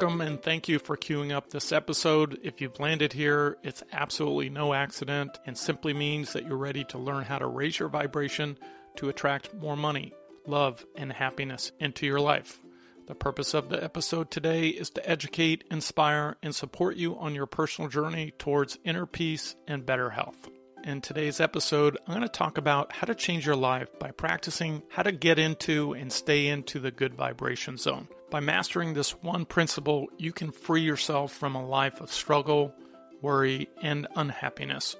Welcome and thank you for queuing up this episode. If you've landed here, it's absolutely no accident and simply means that you're ready to learn how to raise your vibration to attract more money, love, and happiness into your life. The purpose of the episode today is to educate, inspire, and support you on your personal journey towards inner peace and better health. In today's episode, I'm going to talk about how to change your life by practicing how to get into and stay into the good vibration zone. By mastering this one principle, you can free yourself from a life of struggle, worry, and unhappiness.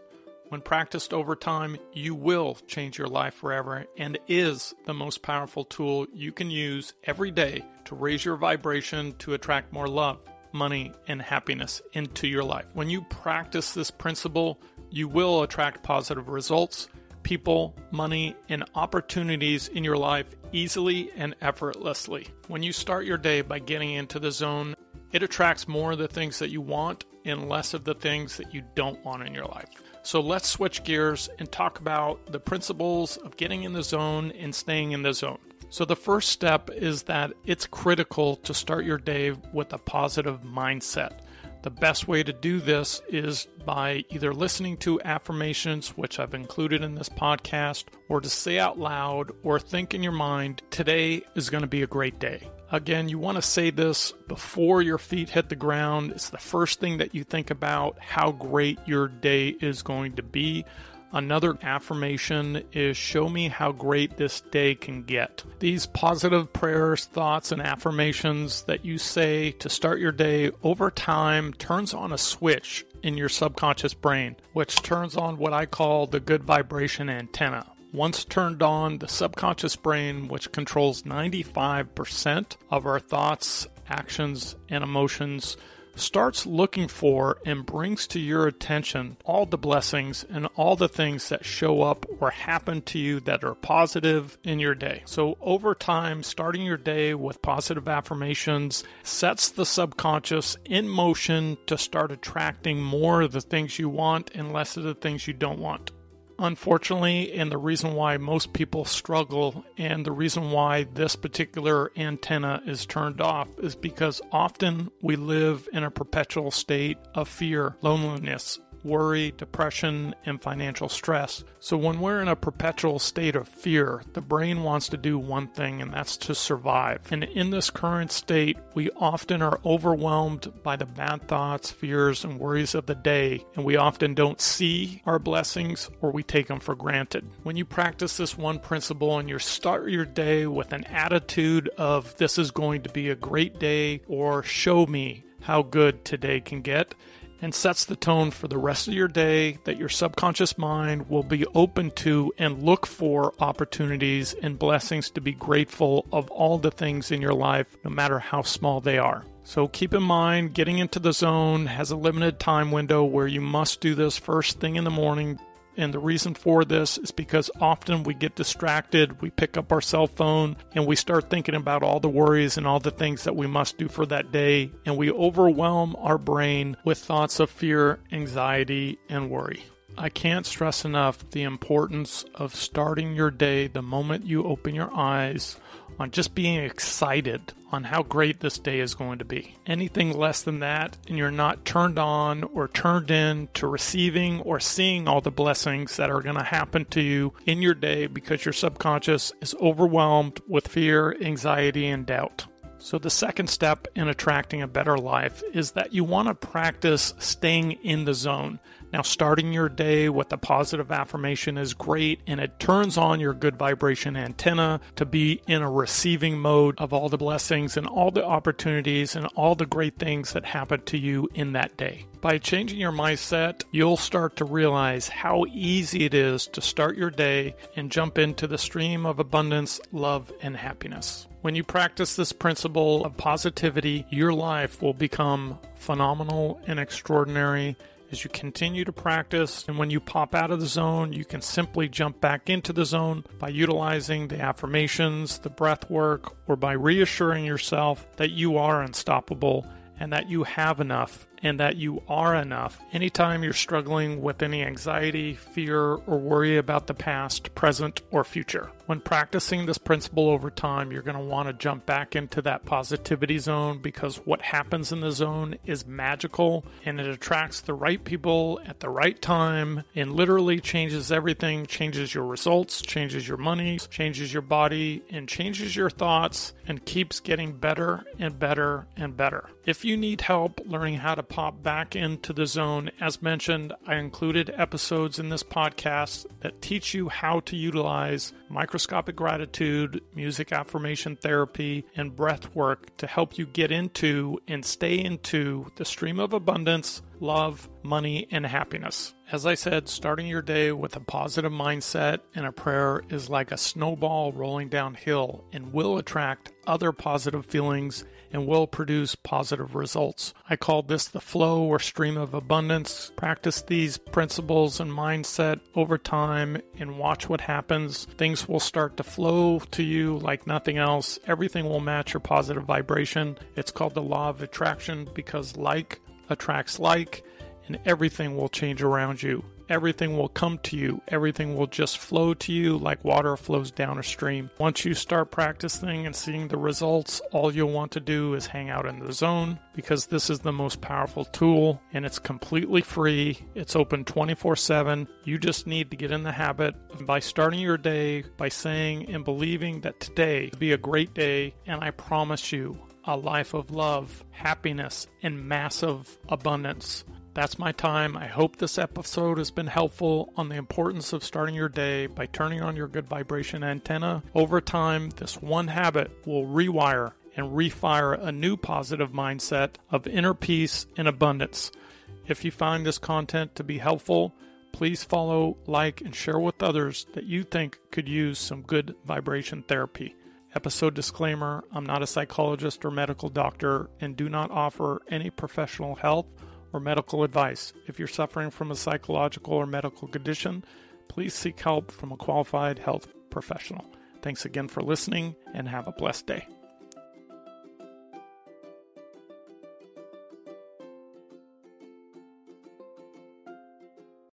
When practiced over time, you will change your life forever and is the most powerful tool you can use every day to raise your vibration to attract more love, money, and happiness into your life. When you practice this principle, you will attract positive results people, money, and opportunities in your life easily and effortlessly. When you start your day by getting into the zone, it attracts more of the things that you want and less of the things that you don't want in your life. So let's switch gears and talk about the principles of getting in the zone and staying in the zone. So, the first step is that it's critical to start your day with a positive mindset. The best way to do this is by either listening to affirmations, which I've included in this podcast, or to say out loud or think in your mind, today is going to be a great day. Again, you want to say this before your feet hit the ground. It's the first thing that you think about how great your day is going to be. Another affirmation is show me how great this day can get. These positive prayers, thoughts, and affirmations that you say to start your day over time turns on a switch in your subconscious brain, which turns on what I call the good vibration antenna. Once turned on, the subconscious brain, which controls 95% of our thoughts, actions, and emotions, starts looking for and brings to your attention all the blessings and all the things that show up or happen to you that are positive in your day. So, over time, starting your day with positive affirmations sets the subconscious in motion to start attracting more of the things you want and less of the things you don't want unfortunately, and the reason why most people struggle, and the reason why this particular antenna is turned off, is because often we live in a perpetual state of fear, loneliness, worry, depression, and financial stress. So, when we're in a perpetual state of fear, the brain wants to do one thing, and that's to survive. And in this current state, we often are overwhelmed by the bad thoughts, fears, and worries of the day, and we often don't see our blessings or we take them for granted. When you practice this one principle and you start your day with an attitude of this is going to be a great day or show me how good today can get, and sets the tone for the rest of your day that your subconscious mind will be open to and look for opportunities and blessings to be grateful of all the things in your life, no matter how small they are. So keep in mind, getting into the zone has a limited time window where you must do this first thing in the morning and the reason for this is because often we get distracted, we pick up our cell phone, and we start thinking about all the worries and all the things that we must do for that day, and we overwhelm our brain with thoughts of fear, anxiety, and worry. I can't stress enough the importance of starting your day the moment you open your eyes on just being excited on how great this day is going to be. Anything less than that, and you're not turned on or turned in to receiving or seeing all the blessings that are going to happen to you in your day because your subconscious is overwhelmed with fear, anxiety, and doubt. So, the second step in attracting a better life is that you want to practice staying in the zone. Now, starting your day with a positive affirmation is great, and it turns on your good vibration antenna to be in a receiving mode of all the blessings and all the opportunities and all the great things that happen to you in that day. By changing your mindset, you'll start to realize how easy it is to start your day and jump into the stream of abundance, love, and happiness. When you practice this principle of positivity, your life will become phenomenal and extraordinary as you continue to practice. And when you pop out of the zone, you can simply jump back into the zone by utilizing the affirmations, the breath work, or by reassuring yourself that you are unstoppable and that you have enough and that you are enough anytime you're struggling with any anxiety, fear, or worry about the past, present, or future. When practicing this principle over time, you're going to want to jump back into that positivity zone because what happens in the zone is magical and it attracts the right people at the right time and literally changes everything, changes your results, changes your money, changes your body, and changes your thoughts and keeps getting better and better and better. If you need help learning how to pop back into the zone, as mentioned, I included episodes in this podcast that teach you how to utilize microscopic gratitude, music affirmation therapy, and breath work to help you get into and stay into the stream of abundance, love, money, and happiness. As I said, starting your day with a positive mindset and a prayer is like a snowball rolling downhill and will attract other positive feelings and will produce positive results. I call this the flow or stream of abundance. Practice these principles and mindset over time and watch what happens. Things will start to flow to you like nothing else. Everything will match your positive vibration. It's called the law of attraction because like attracts like and everything will change around you. Everything will come to you. Everything will just flow to you like water flows down a stream. Once you start practicing and seeing the results, all you'll want to do is hang out in the zone because this is the most powerful tool and it's completely free. It's open 24 7. You just need to get in the habit by starting your day by saying and believing that today will be a great day. And I promise you, a life of love, happiness, and massive abundance. That's my time. I hope this episode has been helpful on the importance of starting your day by turning on your good vibration antenna. Over time, this one habit will rewire and refire a new positive mindset of inner peace and abundance. If you find this content to be helpful, please follow, like, and share with others that you think could use some good vibration therapy. Episode disclaimer I'm not a psychologist or medical doctor and do not offer any professional health or medical advice. If you're suffering from a psychological or medical condition, please seek help from a qualified health professional. Thanks again for listening and have a blessed day.